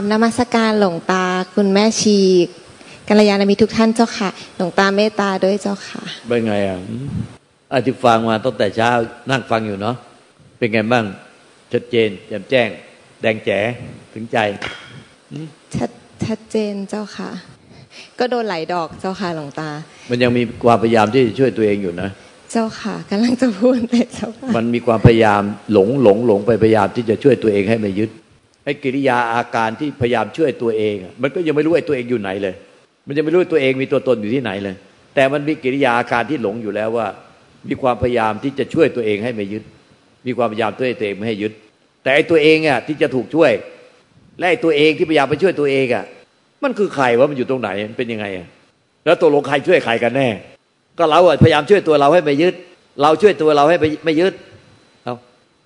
บนมัสการหลวงตา คุณแม่ชีกัลยาณมิตรทุกท่านเจ้าค่ะ หลวงตาเมตตาด้วยเจ้าค่ะ เป็นไงอะอาที่ฟังมาตั้งแต่เช้านั่งฟังอยู่เนาะเป็นไงบ้าง ชัดเจนแจ่มแจ้ง แดงแจ๋ถึงใจชัดชัดเจนเจ้าค่ะ ก็โดนไหลดอกเจ้าค่ะหลวงตา มันยังมีความพยายามที่จะช่วยตัวเองอยู่นะเจ้าค่ะกำลังจะพูดเลยเจ้าค่ะมันมีความพยายามหลงหลงหลงไปพยายามที่จะช่วยตัวเองให้ไม่ยึด ไอ้กิริยาอาการที่พยายามช่วยตัวเอง มันก็ยังไม่รู้ไอ้ตัวเองอยู่ไหนเลย มันยังไม่รู้ตัวเองมีตัวตนอยู่ที่ไหนเลย แต่มันมีกิริยาอาการที่หลงอยู่แล้วว่า มีความพยายามที่จะช่วยตัวเองให้ไม่ยึด มีความพยายามช่วยตัวเองไม่ให้ยึด แต่ไอ้ตัวเองอะที่จะถูกช่วย และไอ้ตัวเองที่พยายามไปช่วยตัวเองอะ มันคือใครว่ามันอยู่ตรงไหนมันเป็นยังไงอะแล้วตัวลงใครช่วยใครกันแน่ ก็เราอะพยายามช่วยตัวเราให้ไม่ยึด เราช่วยตัวเราให้ไม่ไม่ยึดเอา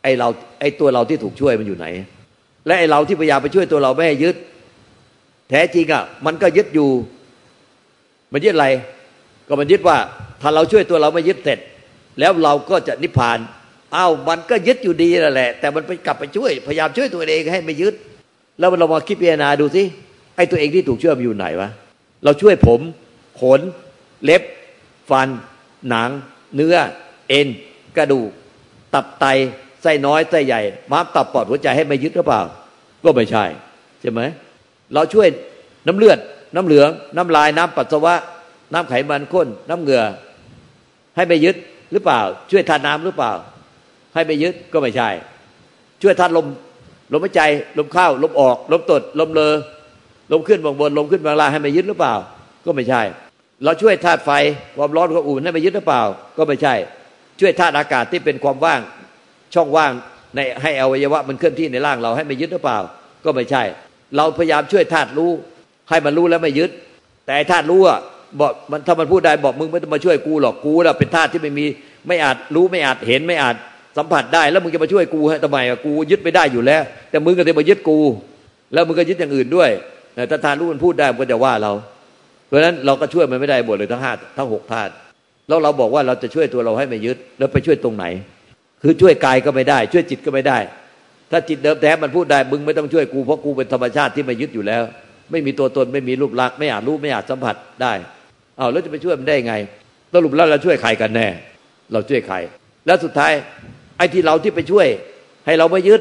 ไอ้เราไอ้ตัวเราที่ถูกช่วยมันอยู่ไหน และไอเราที่พยายามไปช่วยตัวเราไม่ให้ยึด แท้จริงอะ มันก็ยึดอยู่ มันยึดอะไร ก็มันยึดว่า ถ้าเราช่วยตัวเราไม่ยึดเสร็จ แล้วเราก็จะนิพพานอ้าวมันก็ยึดอยู่ดีนั่นแหละ แต่มันไปกลับไปช่วย พยายามช่วยตัวเองให้ไม่ยึด แล้วเรามาคิดพิจารณาดูสิไอ้ตัวเองที่ถูกช่วยมันอยู่ไหนวะเราช่วยผมขน เล็บ ฟัน หนัง เนื้อ เอ็น กระดูก ตับไต ไส้น้อยไส้ใหญ่ม้ามตับปอดหัวใจให้ไม่ยึดหรือเปล่า ก็ไม่ใช่ใช่ไหมเราช่วยน้ำเลือด น้ำเหลือง น้ำลายน้ำปัสสาวะ น้ำไขมันข้น น้ำเหงื่อ ให้ไม่ยึดหรือเปล่า ช่วยทานน้ำหรือเปล่า ให้ไม่ยึดก็ไม่ใช่ ช่วยทานลมลมหายใจลมเข้าลมออก ลมตดลมเลอลมขึ้นบางบนลมขึ้นบางล่างให้ไม่ยึดหรือเปล่า ก็ไม่ใช่ เราช่วยธาตุไฟความร้อนความอุ่นให้ไม่ยึดหรือเปล่า ก็ไม่ใช่ ช่วยธาตุอากาศที่เป็นความว่าง ช่องว่างในให้อวัยวะมันเคลื่อนที่ในร่างเราให้ไม่ยึดหรือเปล่า ก็ไม่ใช่ เราพยายามช่วยธาตุรู้ ให้มันรู้แล้วไม่ยึด แต่ธาตุรู้อะบอกมันถ้ามันพูดได้บอกมึงไม่ต้องมาช่วยกูหรอกกูน่ะเป็นธาตุที่ไม่มีไม่อาจรู้ไม่อาจเห็นไม่อาจสัมผัสได้ แล้วมึงจะมาช่วยกูทำไมอะกูยึดไม่ได้อยู่แล้ว แต่มึงก็จะมายึดกู แล้วมึงก็ยึดอย่างอื่นด้วยแต่ธาตุรู้มันพูดได้มันก็จะว่าเรา เพราะฉะนั้นเราก็ช่วยมันไม่ได้หมดเลยทั้งห้าทั้งหกธาตุแล้วเราบอกว่าเราจะช่วยตัวเราให้ไม่ยึดแล้วไปช่วยตรงไหน คือช่วยกายก็ไม่ได้ ช่วยจิตก็ไม่ได้ ถ้าจิตเดิมแท้มันพูดได้มึงไม่ต้องช่วยกูเพราะกูเป็นธรรมชาติที่ไม่ยึดอยู่แล้ว ไม่มีตัวตนไม่มีรูปลักษณ์ไม่อาจรู้ไม่อาจสัมผัสได้เอาแล้วจะไปช่วยมันได้ไงสรุปแล้วเราช่วยใครกันแน่ เราช่วยใคร แล้วสุดท้ายไอ้ที่เราที่ไปช่วย ให้เราไม่ยึด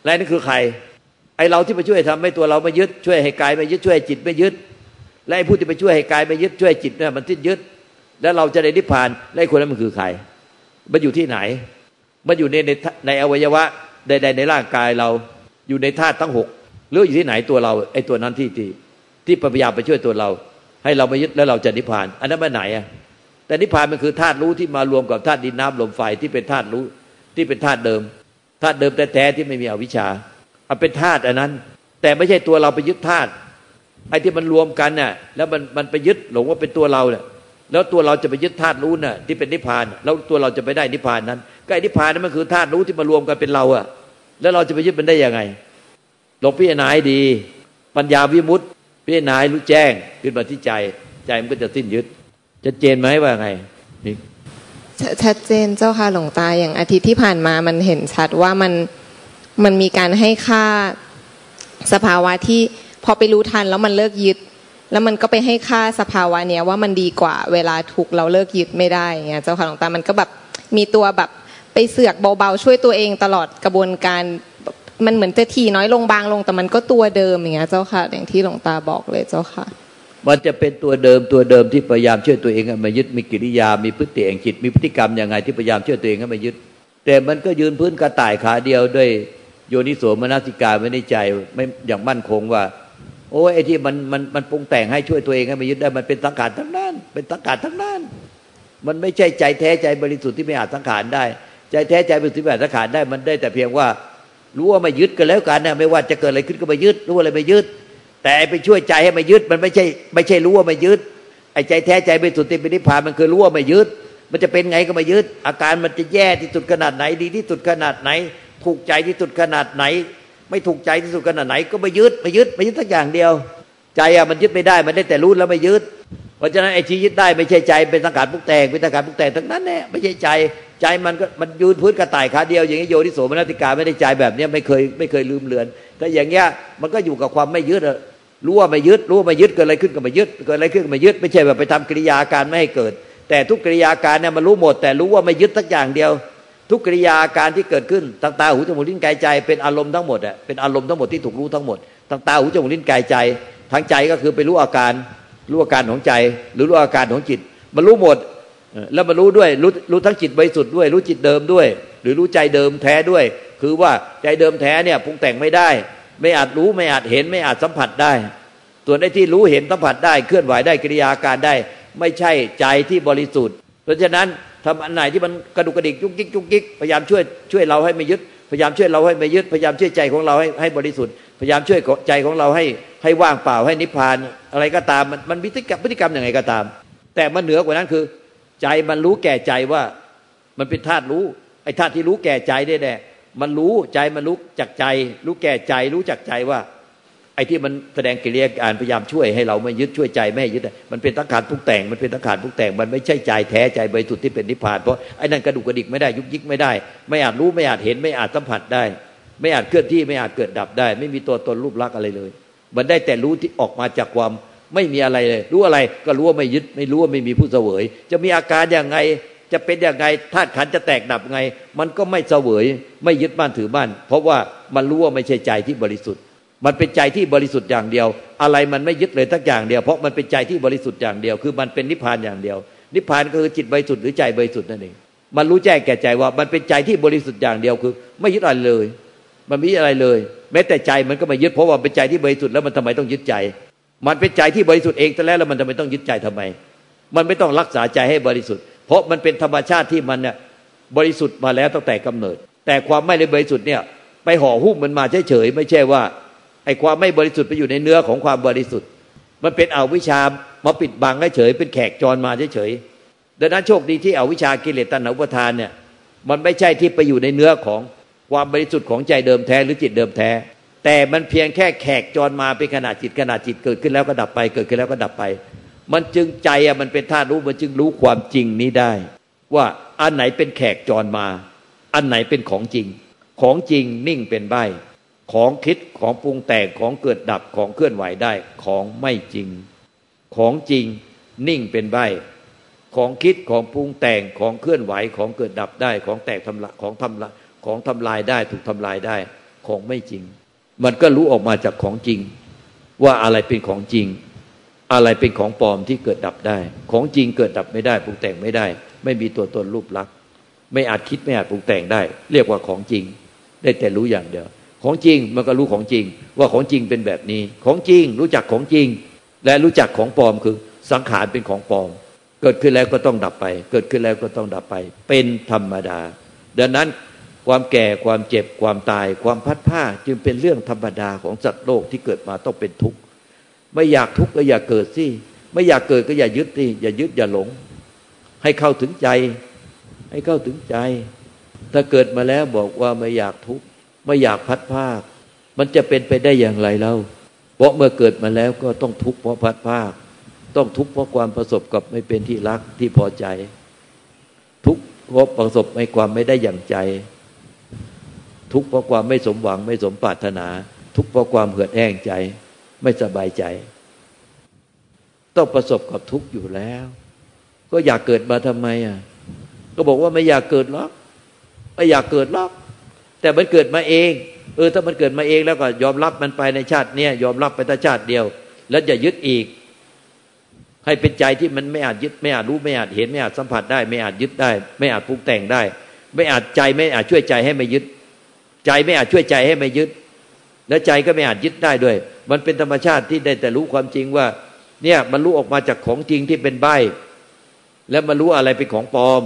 อะไรนั่นคือใคร ไอ้เราที่ไปช่วยทำให้ตัวเราไม่ยึดช่วยให้กายไม่ยึดช่วยให้จิตไม่ยึด และไอ้ผู้ที่ไปช่วยให้กายไม่ยึดช่วยจิตเนี่ยมันทิ้ยึด แล้วเราจะได้นิพพานและไอ้คนนั้นมันคือใคร มันอยู่ที่ไหน มันอยู่ในในในอวัยวะใดๆในร่างกายเรา อยู่ในธาตุทั้งหกหรืออยู่ที่ไหนตัวเราไอ้ตัวนั้นที่ที่ที่พยายามไปช่วยตัวเรา ให้เราไม่ยึดแล้วเราจะนิพพาน อันนั้นมันไหนอะแต่นิพพานมันคือธาตุรู้ที่มารวมกับธาตุดินน้ำลมไฟที่เป็นธาตุรู้ที่เป็นธาตุเดิมธาตุเดิมแท้ๆที่ไม่มีอวิชชาเอาเป็นธาตุอันนั้น แต่ไม่ใช่ตัวเราไปยึดธาตุไอ้ที่มันรวมกันน่ะแล้วมันมันไปยึดหลงว่าเป็นตัวเราเนี่ยแล้วตัวเราจะไปยึดธาตุรู้น่ะที่เป็นนิพพาน แล้วตัวเราจะไปได้นิพพานนั้น ก็อนิพพานนั้นมันคือธาตุรู้ที่มารวมกันเป็นเราอะแล้วเราจะไปยึดมันได้ยังไงลองพิจารณาดี ปัญญาวิมุตติพิจารณารู้แจ้งขึ้นมาที่ใจ ใจมันก็จะสิ้นยึดจะเจนไหมว่าไงนี่ชัดเจนเจ้าค่ะหลวงตาอย่างอาทิตย์ที่ผ่านมามันเห็นชัดว่ามันมันมีการให้ค่าสภาวะที่พอไปรู้ทันแล้วมันเลิกยึด แล้วมันก็ไปให้ค่าสภาวะเนี้ยว่ามันดีกว่าเวลาถูกเราเลิกยึดไม่ได้อย่างเงี้ยเจ้าค่ะหลวงตามันก็แบบมีตัวแบบ ไปเสือกเบาๆช่วยตัวเองตลอดกระบวนการมันเหมือนจะทีน้อยลงบางลงแต่มันก็ตัวเดิมอย่างเงี้ยเจ้าค่ะ อย่างที่หลวงตาบอกเลยเจ้าค่ะ มันจะเป็นตัวเดิมตัวเดิมที่พยายามช่วยตัวเองให้มายึดมีกิริยา มีพฤติแห่งจิตมีพฤติกรรมยังไงที่พยายามช่วยตัวเองให้มายึด แต่มันก็ยืนพื้นกระต่ายขาเดียวด้วยโยนิโสมนสิกาไม่ในใจไม่อย่างมั่นคงว่า โอ้ไอ้ที่มันมันมันปรุงแต่งให้ช่วยตัวเองให้มายึดได้มันเป็นสังขารทั้งนั้น เป็นสังขารทั้งนั้น มันไม่ใช่ใจแท้ใจบริสุทธิ์ที่ไม่อาจสังขารได้ ใจแท้ใจบริสุทธิ์ที่ไม่อาจสังขารได้มันได้แต่เพียงว่า รู้ว่าไม่ยึดกันแล้วกันนะไม่ว่าจะเกิดอะไรขึ้นก็ไม่ยึดรู้อะไรไม่ยึด แต่ไปช่วยใจให้ไม่ยึดมันไม่ใช่ไม่ใช่รู้ว่าไม่ยึดไอ้ใจแท้ใจบริสุทธิ์ที่เป็นนิพพานมันคือรู้ว่าไม่ยึด มันจะเป็นไงก็ไม่ยึด อาการมันจะแย่ที่สุดขนาดไหน ดีที่สุดขนาดไหน ถูกใจที่สุดขนาดไหน ไม่ถูกใจที่สุดขนาดไหน ก็ไม่ยึดไม่ยึดไม่ยึดสักอย่างเดียว ใจอะมันยึดไม่ได้มันได้แต่รู้แล้วไม่ยึด เพราะฉะนั้นไอ้ที่ยึดได้ไม่ใช่ใจเป็นสังขารพุกแต่งเป็นสังขารพุกแต่งทั้งนั้นแน่ไม่ใช่ใจใจมันก็มันยืนพื้นกระต่ายขาเดียวอย่างนี้โยนิโสมนติกาไม่ได้ใจแบบนี้ไม่เคยไม่เคยลืมเลือน แต่อย่างเงี้ยมันก็อยู่กับความไม่ยึดรู้ว่าไม่ยึดรู้ว่าไม่ยึดเกิดอะไรขึ้นก็ไม่ยึดเกิดอะไรขึ้นก็ไม่ยึดไม่ใช่แบบไปทำกิริยาการไม่ให้เกิด แต่ทุกกิริยาการเนี่ยมันรู้หมด แต่รู้ว่าไม่ยึดสักอย่างเดียว ทุกกิริยาการที่เกิดขึ้นทางตาหูจมูกลิ้นกายใจเป็นอารมณ์ทั้งหมดอะเป็นอารมณ์ทั้งหมดที่ถูกรู้ทั้งหมดทางตาหูจมูกลิ้นกายใจทางใจก็คือไปรู้อาการ รู้อาการของใจ หรือรู้อาการของจิตมันรู้หมด แล้วมันรู้ด้วยรู้รู้ทั้งจิตบริสุทธิ์ด้วย รู้จิตเดิมด้วย หรือรู้ใจเดิมแท้ด้วย คือว่าใจเดิมแท้เนี่ยปรุงแต่งไม่ได้ ไม่อาจรู้ไม่อาจเห็นไม่อาจสัมผัสได้ ส่วนไอ้ที่รู้เห็นสัมผัสได้เคลื่อนไหวได้กิริยาการได้ ไม่ใช่ใจที่บริสุทธิ์ เพราะฉะนั้นทำอันไหนที่มันกระดุกกระดิกจุกจิกจุกจิกพยายามช่วยช่วยเราให้ไม่ยึดพยายามช่วยเราให้ไม่ยึดพยายามช่วยใจของเราให้ให้บริสุทธิ์ พยายามช่วยใจของเราให้ให้ว่างเปล่าให้นิพพานอะไรก็ตามมันมันพฤติกรรมพฤติกรรมอย่างไรก็ตาม แต่มันเหนือกว่านั้นคือ ใจมันรู้แก่ใจว่ามันเป็นธาตุรู้ ไอ้ธาตุที่รู้แก่ใจได้แน่มันรู้ใจมันรู้จักใจ รู้แก่ใจรู้จักใจว่า ไอ้ที่มันแสดงกิริยาการพยายามช่วยให้เราไม่ยึดช่วยใจไม่ให้ยึดมันเป็นตั้งขารทุกแต่งมันเป็นตั้งขารทุกแต่งมันไม่ใช่ใจแท้ใจบริสุทธิ์ที่เป็นนิพพานเพราะไอ้นั่นกระดุกกระดิกไม่ได้ยุกยิกไม่ได้ ไม่อาจรู้ไม่อาจเห็นไม่อาจสัมผัสได้ ไม่อาจเคลื่อนที่ไม่อาจเกิดดับได้ ไม่มีตัวตนรูปลักษณ์อะไรเลย มันได้แต่รู้ที่ออกมาจากความไม่มีอะไรเลย รู้อะไรก็รู้ว่าไม่ยึดไม่รู้ว่าไม่มีผู้เสวย จะมีอาการอย่างไงจะเป็นอย่างไงธาตุขันจะแตกดับไง มันก็ไม่เสวย ไม่ยึดบ้านถือบ้าน เพราะว่ามันรู้ว่าไม่ใช่ใจที่บริสุทธิ์ มันเป็นใจที่บริสุทธิ์อย่างเดียว อะไรมันไม่ยึดเลยทักอย่างเดียว เพราะมันเป็นใจที่บริสุทธิ์อย่างเดียว คือมันเป็นนิพพานอย่างเดียว นิพพานก็คือจิตบริสุทธิ์หรือใจบริสุทธิ์นั่นเอง มันรู้แจ้งแก่ใจว่ามันเป็นใจที่บริสุทธิ์อย่างเดียวคือ ไม่ยึดอะไรเลย มันไม่ยึดอะไรเลย แม้แต่ใจมันก็ไม่ยึดเพราะว่าเป็นใจที่บริสุทธิ์แล้วมันทำไมต้องยึดใจ มันเป็นใจที่บริสุทธิ์เองแต่แล้วแล้วมันทำไมต้องยึดใจทำไม มันไม่ต้องรักษาใจให้บริสุทธิ์ เพราะมันเป็นธรรมชาติที่มันเนี่ยบริสุทธิ์มาแล้วตั้งแต่กำเนิด แต่ความไม่บริสุทธิ์เนี่ยไปห่อหุ้มมันมาเฉยๆไม่ใช่ว่าไอ้ความไม่บริสุทธิ์ไปอยู่ในเนื้อของความบริสุทธิ์ มันเป็นอวิชามาปิดบังเฉยเป็นแขกจรมาเฉยดังนั้นโชคดีที่อวิชากิเลสตัณหาอุปทานเนี่ยมันไม่ใช่ที่ไปอยู่ในเนื้อของ ความบริสุทธิ์ของใจเดิมแท้หรือจิตเดิมแท้ แต่มันเพียงแค่แขกจรมาเป็นขนาดจิตขนาดจิตเกิดขึ้นแล้วก็ดับไป เกิดขึ้นแล้วก็ดับไป มันจึงใจอะมันเป็นธาตุรู้มันจึงรู้ความจริงนี้ได้ ว่าอันไหนเป็นแขกจรมา อันไหนเป็นของจริง ของจริงนิ่งเป็นใบของคิดของปรุงแต่งของเกิดดับของเคลื่อนไหวได้ ของไม่จริง ของจริงนิ่งเป็นใบของคิดของปรุงแต่งของเคลื่อนไหวของเกิดดับได้ของแตกทำลายของทำลาย ของทำลายได้ถูกทำลายได้ของไม่จริง มันก็รู้ออกมาจากของจริง ว่าอะไรเป็นของจริง อะไรเป็นของปลอมที่เกิดดับได้ ของจริงเกิดดับไม่ได้ปรุงแต่งไม่ได้ ไม่มีตัวตนรูปลักษณ์ไม่อาจคิดไม่อาจปรุงแต่งได้ เรียกว่าของจริง ได้แต่รู้อย่างเดียว ของจริงมันก็รู้ของจริง ว่าของจริงเป็นแบบนี้ ของจริงรู้จักของจริง และรู้จักของปลอมคือสังขารเป็นของปลอม เกิดขึ้นแล้วก็ต้องดับไป เกิดขึ้นแล้วก็ต้องดับไป เป็นธรรมดา ดังนั้น ความแก่ความเจ็บความตาย ความพัดผ้าจึงเป็นเรื่องธรรมดาของสัตว์โลกที่เกิดมาต้องเป็นทุกข์ไม่อยากทุกข์ก็อย่าเกิดสิไม่อยากเกิดก็อย่ายึดสิอย่ายึดอย่าหลง ให้เข้าถึงใจ ให้เข้าถึงใจ ถ้าเกิดมาแล้วบอกว่าไม่อยากทุกข์ไม่อยากพัดภามันจะเป็นไปได้อย่างไรเล่าเพราะเมื่อเกิดมาแล้วก็ต้องทุกข์เพราะพัดภาต้องทุกข์เพราะความประสบกับไม่เป็นที่รักที่พอใจ ทุกข์เพราะประสบไม่ความไม่ได้อย่างใจ ทุกข์เพราะความไม่สมหวังไม่สมปรารถนา ทุกข์เพราะความเหือดแห้งใจ ไม่สบายใจ ต้องประสบกับทุกข์อยู่แล้ว ก็อยากเกิดมาทำไมอะ ก็บอกว่าไม่อยากเกิดหรอกไม่อยากเกิดหรอกแต่มันเกิดมาเอง เออถ้ามันเกิดมาเองแล้วก็ยอมรับมันไปในชาติเนี้ยยอมรับไปแต่ชาติเดียว แล้วอย่ายึดอีก ให้เป็นใจที่มันไม่อาจยึดไม่อาจรู้ไม่อาจเห็นไม่อาจสัมผัสได้ ไม่อาจยึดได้ ไม่อาจปรุงแต่งได้ ไม่อาจใจไม่อาจช่วยใจให้ไม่ยึด ใจไม่อาจช่วยใจให้ไม่ยึด แล้วใจก็ไม่อาจยึดได้ด้วย มันเป็นธรรมชาติที่ได้แต่รู้ความจริงว่า เนี่ยมันรู้ออกมาจากของจริงที่เป็นใบแล้วมันรู้อะไรเป็นของปลอม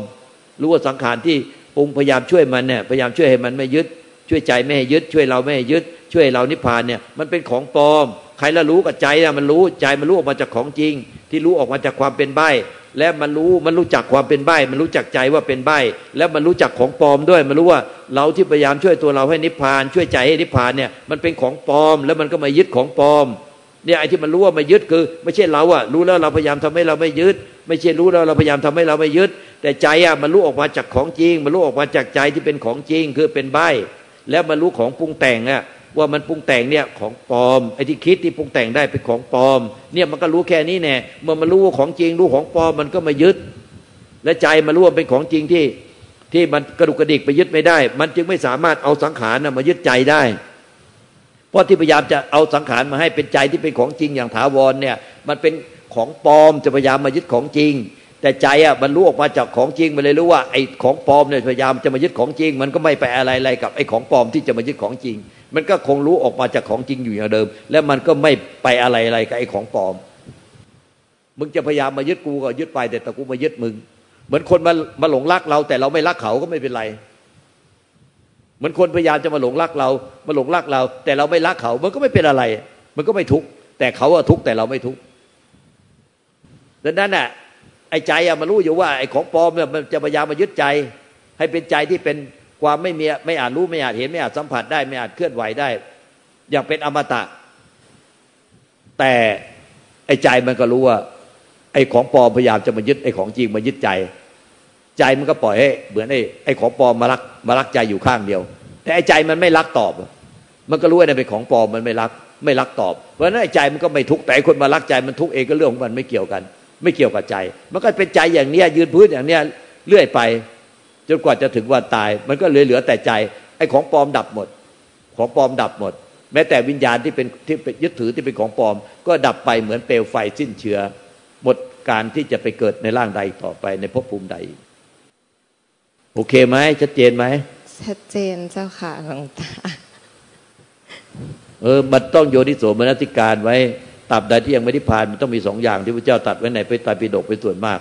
รู้ว่าสังขารที่ปรุงพยายามช่วยมันเนี่ยพยายามช่วยให้มันไม่ยึด ช่วยใจไม่ให้ยึด ช่วยเราไม่ให้ยึด ช่วยเรานิพพานเนี่ยมันเป็นของปลอม ใครละรู้กับใจนะมันรู้ใจมันรู้ออกมาจากของจริง ที่รู้ออกมาจากความเป็นใบ และมันรู้มันรู้จักความเป็นใบมันรู้จักใจว่าเป็นใบแล้วมันรู้จักของปลอมด้วย มันรู้ว่าเราที่พยายามช่วยตัวเราให้นิพพาน ช่วยใจให้นิพพานเนี่ยมันเป็นของปลอม แล้วมันก็มายึดของปลอมเนี่ยไอ้ที่มันรู้ว่าม่ยึดคือ ไม่ใช่เราอะรู้แล้วเราพยายามทำให้เราไม่ยึด ไม่ใช่รู้แล้วเราพยายามทำให้เราไม่ยึด แต่ใจอะมันรู้ออกมาจากของจริง มันรู้ออกมาจากใจที่เป็นของจริงคือเป็นใบแล้วมันรู้ของปรุงแต่งอะ ว่ามันปรุงแต่งเนี่ยของปลอมไอ้ที่คิดที่ปรุงแต่งได้เป็นของปลอม เนี่ยมันก็รู้แค่นี้แน่เมื่อมันรู้ว่าของจริงรู้ของปลอมมันก็มายึด และใจมันรู้ว่าเป็นของจริงที่ที่มันกระดุกกระดิกไปยึดไม่ได้ มันจึงไม่สามารถเอาสังขารมายึดใจได้ เพราะที่พยายามจะเอาสังขารมาให้เป็นใจที่เป็นของจริงอย่างถาวรเนี่ยมันเป็นของปลอมจะพยายามมายึดของจริง แต่ใจอะมันรู้ออกมาจากของจริงมันเลยรู้ว่าไอ้ของปลอมเนี่ยพยายามจะมายึดของจริง มันก็ไม่ไปอะไรอะไรกับไอ้ของปลอมที่จะมายึดของจริง มันก็คงรู้ออกมาจากของจริงอยู่อย่างเดิม และมันก็ไม่ไปอะไรอะไรกับไอ้ของปลอม มึงจะพยายามมายึดกูก็ยึดไปแต่ตะกูมายึดมึง เหมือนคนมามาหลงรักเรา แต่เราไม่รักเขาก็ไม่เป็นไรเหมือนคนพยายามจะมาหลงรักเรา มาหลงรักเรา แต่เราไม่รักเขา มันก็ไม่เป็นอะไร มันก็ไม่ทุกข์แต่เขาอะทุกข์แต่เราไม่ทุกข์ดังนั้นน่ะไอ้ใจอะมันรู้อยู่ว่าไอ้ของปลอมเนี่ยมันจะพยายามมายึดใจ ให้เป็นใจที่เป็น ความไม่มีไม่อาจรู้ไม่อาจเห็นไม่อาจสัมผัสได้ ไม่อาจเคลื่อนไหวได้ อย่างเป็นอมตะ แต่ไอ้ใจมันก็รู้ว่า ไอ้ของปลอมพยายามจะมายึดไอ้ของจริงมายึดใจ ใจมันก็ปล่อยให้เหมือนไอ้ไอ้ของปลอมมารักมารักใจอยู่ข้างเดียว แต่ไอ้ใจมันไม่รักตอบ มันก็รู้ว่าเป็นของปลอมมันไม่รัก ไม่รักตอบเพราะนั้นไอ้ใจมันก็ไม่ทุกข์แต่คนมารักใจมันทุกข์เองก็เรื่องของมันไม่เกี่ยวกัน ไม่เกี่ยวกับใจ มันก็เป็นใจอย่างเนี้ยยืนพื้นอย่างเนี้ยเรื่อยไป จนกว่าจะถึงวันตาย มันก็เหลือเหลือแต่ใจ ไอ้ของปลอมดับหมด ของปลอมดับหมด แม้แต่วิญญาณที่เป็นที่เป็นยึดถือที่เป็นของปลอม ก็ดับไปเหมือนเปลวไฟสิ้นเชื้อ หมดการที่จะไปเกิดในร่างใดต่อไปในภพภูมิใด โอเคไหมชัดเจนไหมชัดเจนเจ้าค่ะหลวงตาเออ มันต้องโยนิโสมนสิการไว้ตับใดที่ยังไม่ได้ผ่านมันต้องมีสองอย่างที่พระเจ้าตัดไว้ในพระไตรปิฎกเป็นส่วนมาก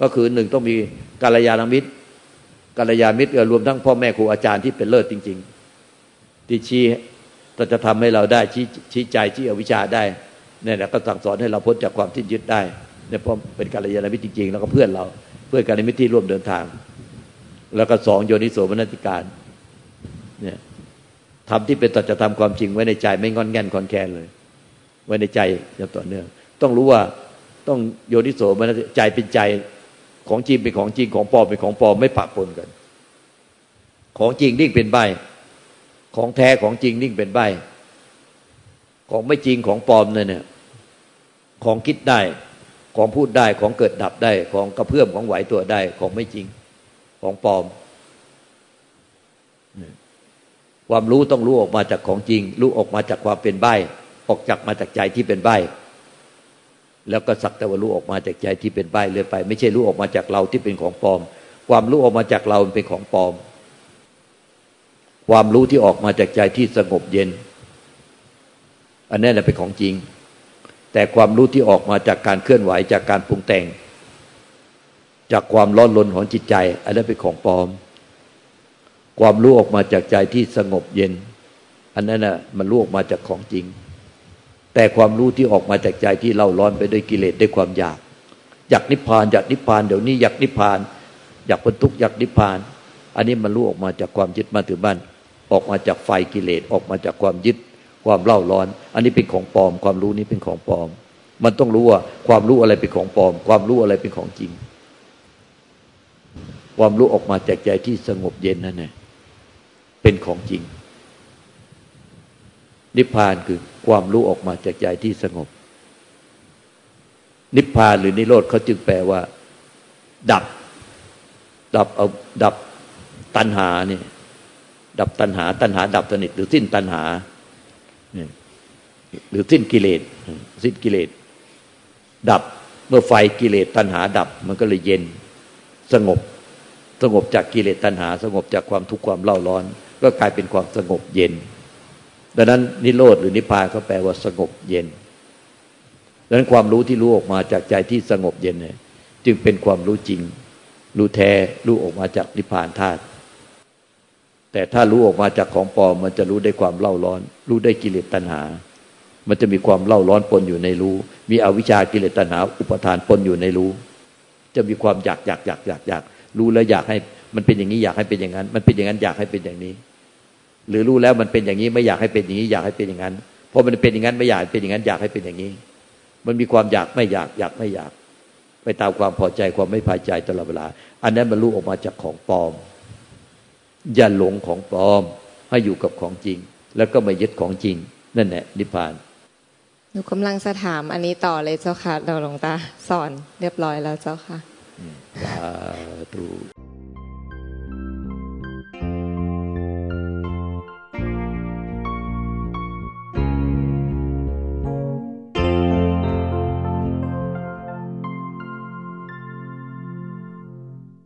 ก็คือหนึ่งต้องมีกาลยานมิตร กาลยานมิตรรวมทั้งพ่อแม่ครูอาจารย์ที่เป็นเลิศจริง ๆ ที่ชี้จะทำให้เราได้ชี้ชี้ใจชี้อวิชชาได้เนี่แหละก็สั่งสอนให้เราพ้นจากความที่ยึดได้เนี่ยเพราะเป็นการยานมิตรจริง ๆ แล้วก็เพื่อนเราเพื่อนการมิตรที่ร่วมเดินทาง แล้วก็สองโยนิโสมนติการเนี่ยทำที่เป็นตัจธรรมความจริงไว้ในใจไม่งอนแง่นคอนแคนเลย ไว้ในใจอย่างต่อเนื่อง ต้องรู้ว่าต้องโยนิโสมนใจเป็นใจ ของจริงเป็นของจริงของปลอมเป็นของปลอมไม่ปะปนกัน ของจริงนิ่งเป็นใบ ของแท้ของจริงนิ่งเป็นใบ ของไม่จริงของปลอมเนี่ยของคิดได้ของพูดได้ของเกิดดับได้ของกระเพื่อมของไหวตัวได้ของไม่จริงของปลอม ความรู้ต้องรู้ออกมาจากของจริง รู้ออกมาจากความเป็นใบ ออกจากมาจากใจที่เป็นใบ แล้วก็สักแต่ว่ารู้ออกมาจากใจที่เป็นใบเรื่อยไป ไม่ใช่รู้ออกมาจากเราที่เป็นของปลอม ความรู้ออกมาจากเราเป็นของปลอม ความรู้ที่ออกมาจากใจที่สงบเย็น อันนี้แหละเป็นของจริง แต่ความรู้ที่ออกมาจากการเคลื่อนไหวจากการปรุงแต่ง จากความร้อนรนของจิตใจ อันนั้นเป็นของปลอม ความรู้ออกมาจากใจที่สงบเย็น อันนั้นน่ะมันรู้ออกมาจากของจริง แต่ความรู้ที่ออกมาจากใจที่เล่าร้อนไปด้วยกิเลสด้วยความอยาก อยากนิพพานอยากนิพพานเดี๋ยวนี้อยากนิพพาน อยากพ้นทุกข์อยากนิพพาน อันนี้มันรู้ออกมาจากความยึดมาถือบ้านออกมาจากไฟกิเลสออกมาจากความยึดความเล่าร้อน อันนี้เป็นของปลอม ความรู้นี้เป็นของปลอม มันต้องรู้ว่าความรู้อะไรเป็นของปลอม ความรู้อะไรเป็นของจริง ความรู้ออกมาจากใจที่สงบเย็นนั่นแหละเป็นของจริง นิพพานคือความรู้ออกมาจากใจที่สงบ นิพพานหรือนิโรธเขาจึงแปลว่า ดับ ดับเอาดับตัณหาเนี่ยดับตัณหา ตัณหา ดับสนิทหรือสิ้นตัณหาหรือสิ้นกิเลสสิ้นกิเลสดับเมื่อไฟกิเลสตัณหาดับ มันก็เลยเย็นสงบ สงบจากกิเลสตัณหา สงบจากความทุกข์ความเล่าร้อน ก็กลายเป็นความสงบเย็น ดังนั้นนิโรธหรือนิพพานก็แปลว่าสงบเย็นดังนั้นความรู้ที่รู้ออกมาจากใจที่สงบเย็นเนี่ยจึงเป็นความรู้จริง รู้แท้รู้ออกมาจากนิพพานธาตุแต่ถ้ารู้ออกมาจากของปลอมมันจะรู้ได้ความเล่าร้อน รู้ได้กิเลสตัณหา มันจะมีความเล่าร้อนปนอยู่ในรู้ มีอวิชากิเลสตัณหา อุปทานปนอยู่ในรู้ จะมีความอยากอยากอยากอยากอยากรู้แล้วอยากให้ มันเป็นอย่างนี้อยากให้เป็นอย่างนั้น มันเป็นอย่างนั้นอยากให้เป็นอย่างนี้ หรือรู้แล้วมันเป็นอย่างนี้ไม่อยากให้เป็นอย่างนี้ อยากให้เป็นอย่างนั้นพอมันเป็นอย่างนั้นไม่อยากเป็นอย่างนั้น อยากให้เป็นอย่างนี้ มันมีความอยากไม่อยากอยากไม่อยาก ไปตามความพอใจความไม่พอใจตลอดเวลา อันนั้นมันรู้ออกมาจากของปลอม อย่าหลงของปลอม ให้อยู่กับของจริง แล้วก็ไม่ยึดของจริง นั่นแหละนิพพานหนูกำลังจะถามอันนี้ต่อเลยเจ้าค่ะเราหลวงตาสอนเรียบร้อยแล้วเจ้าค่ะสาธุ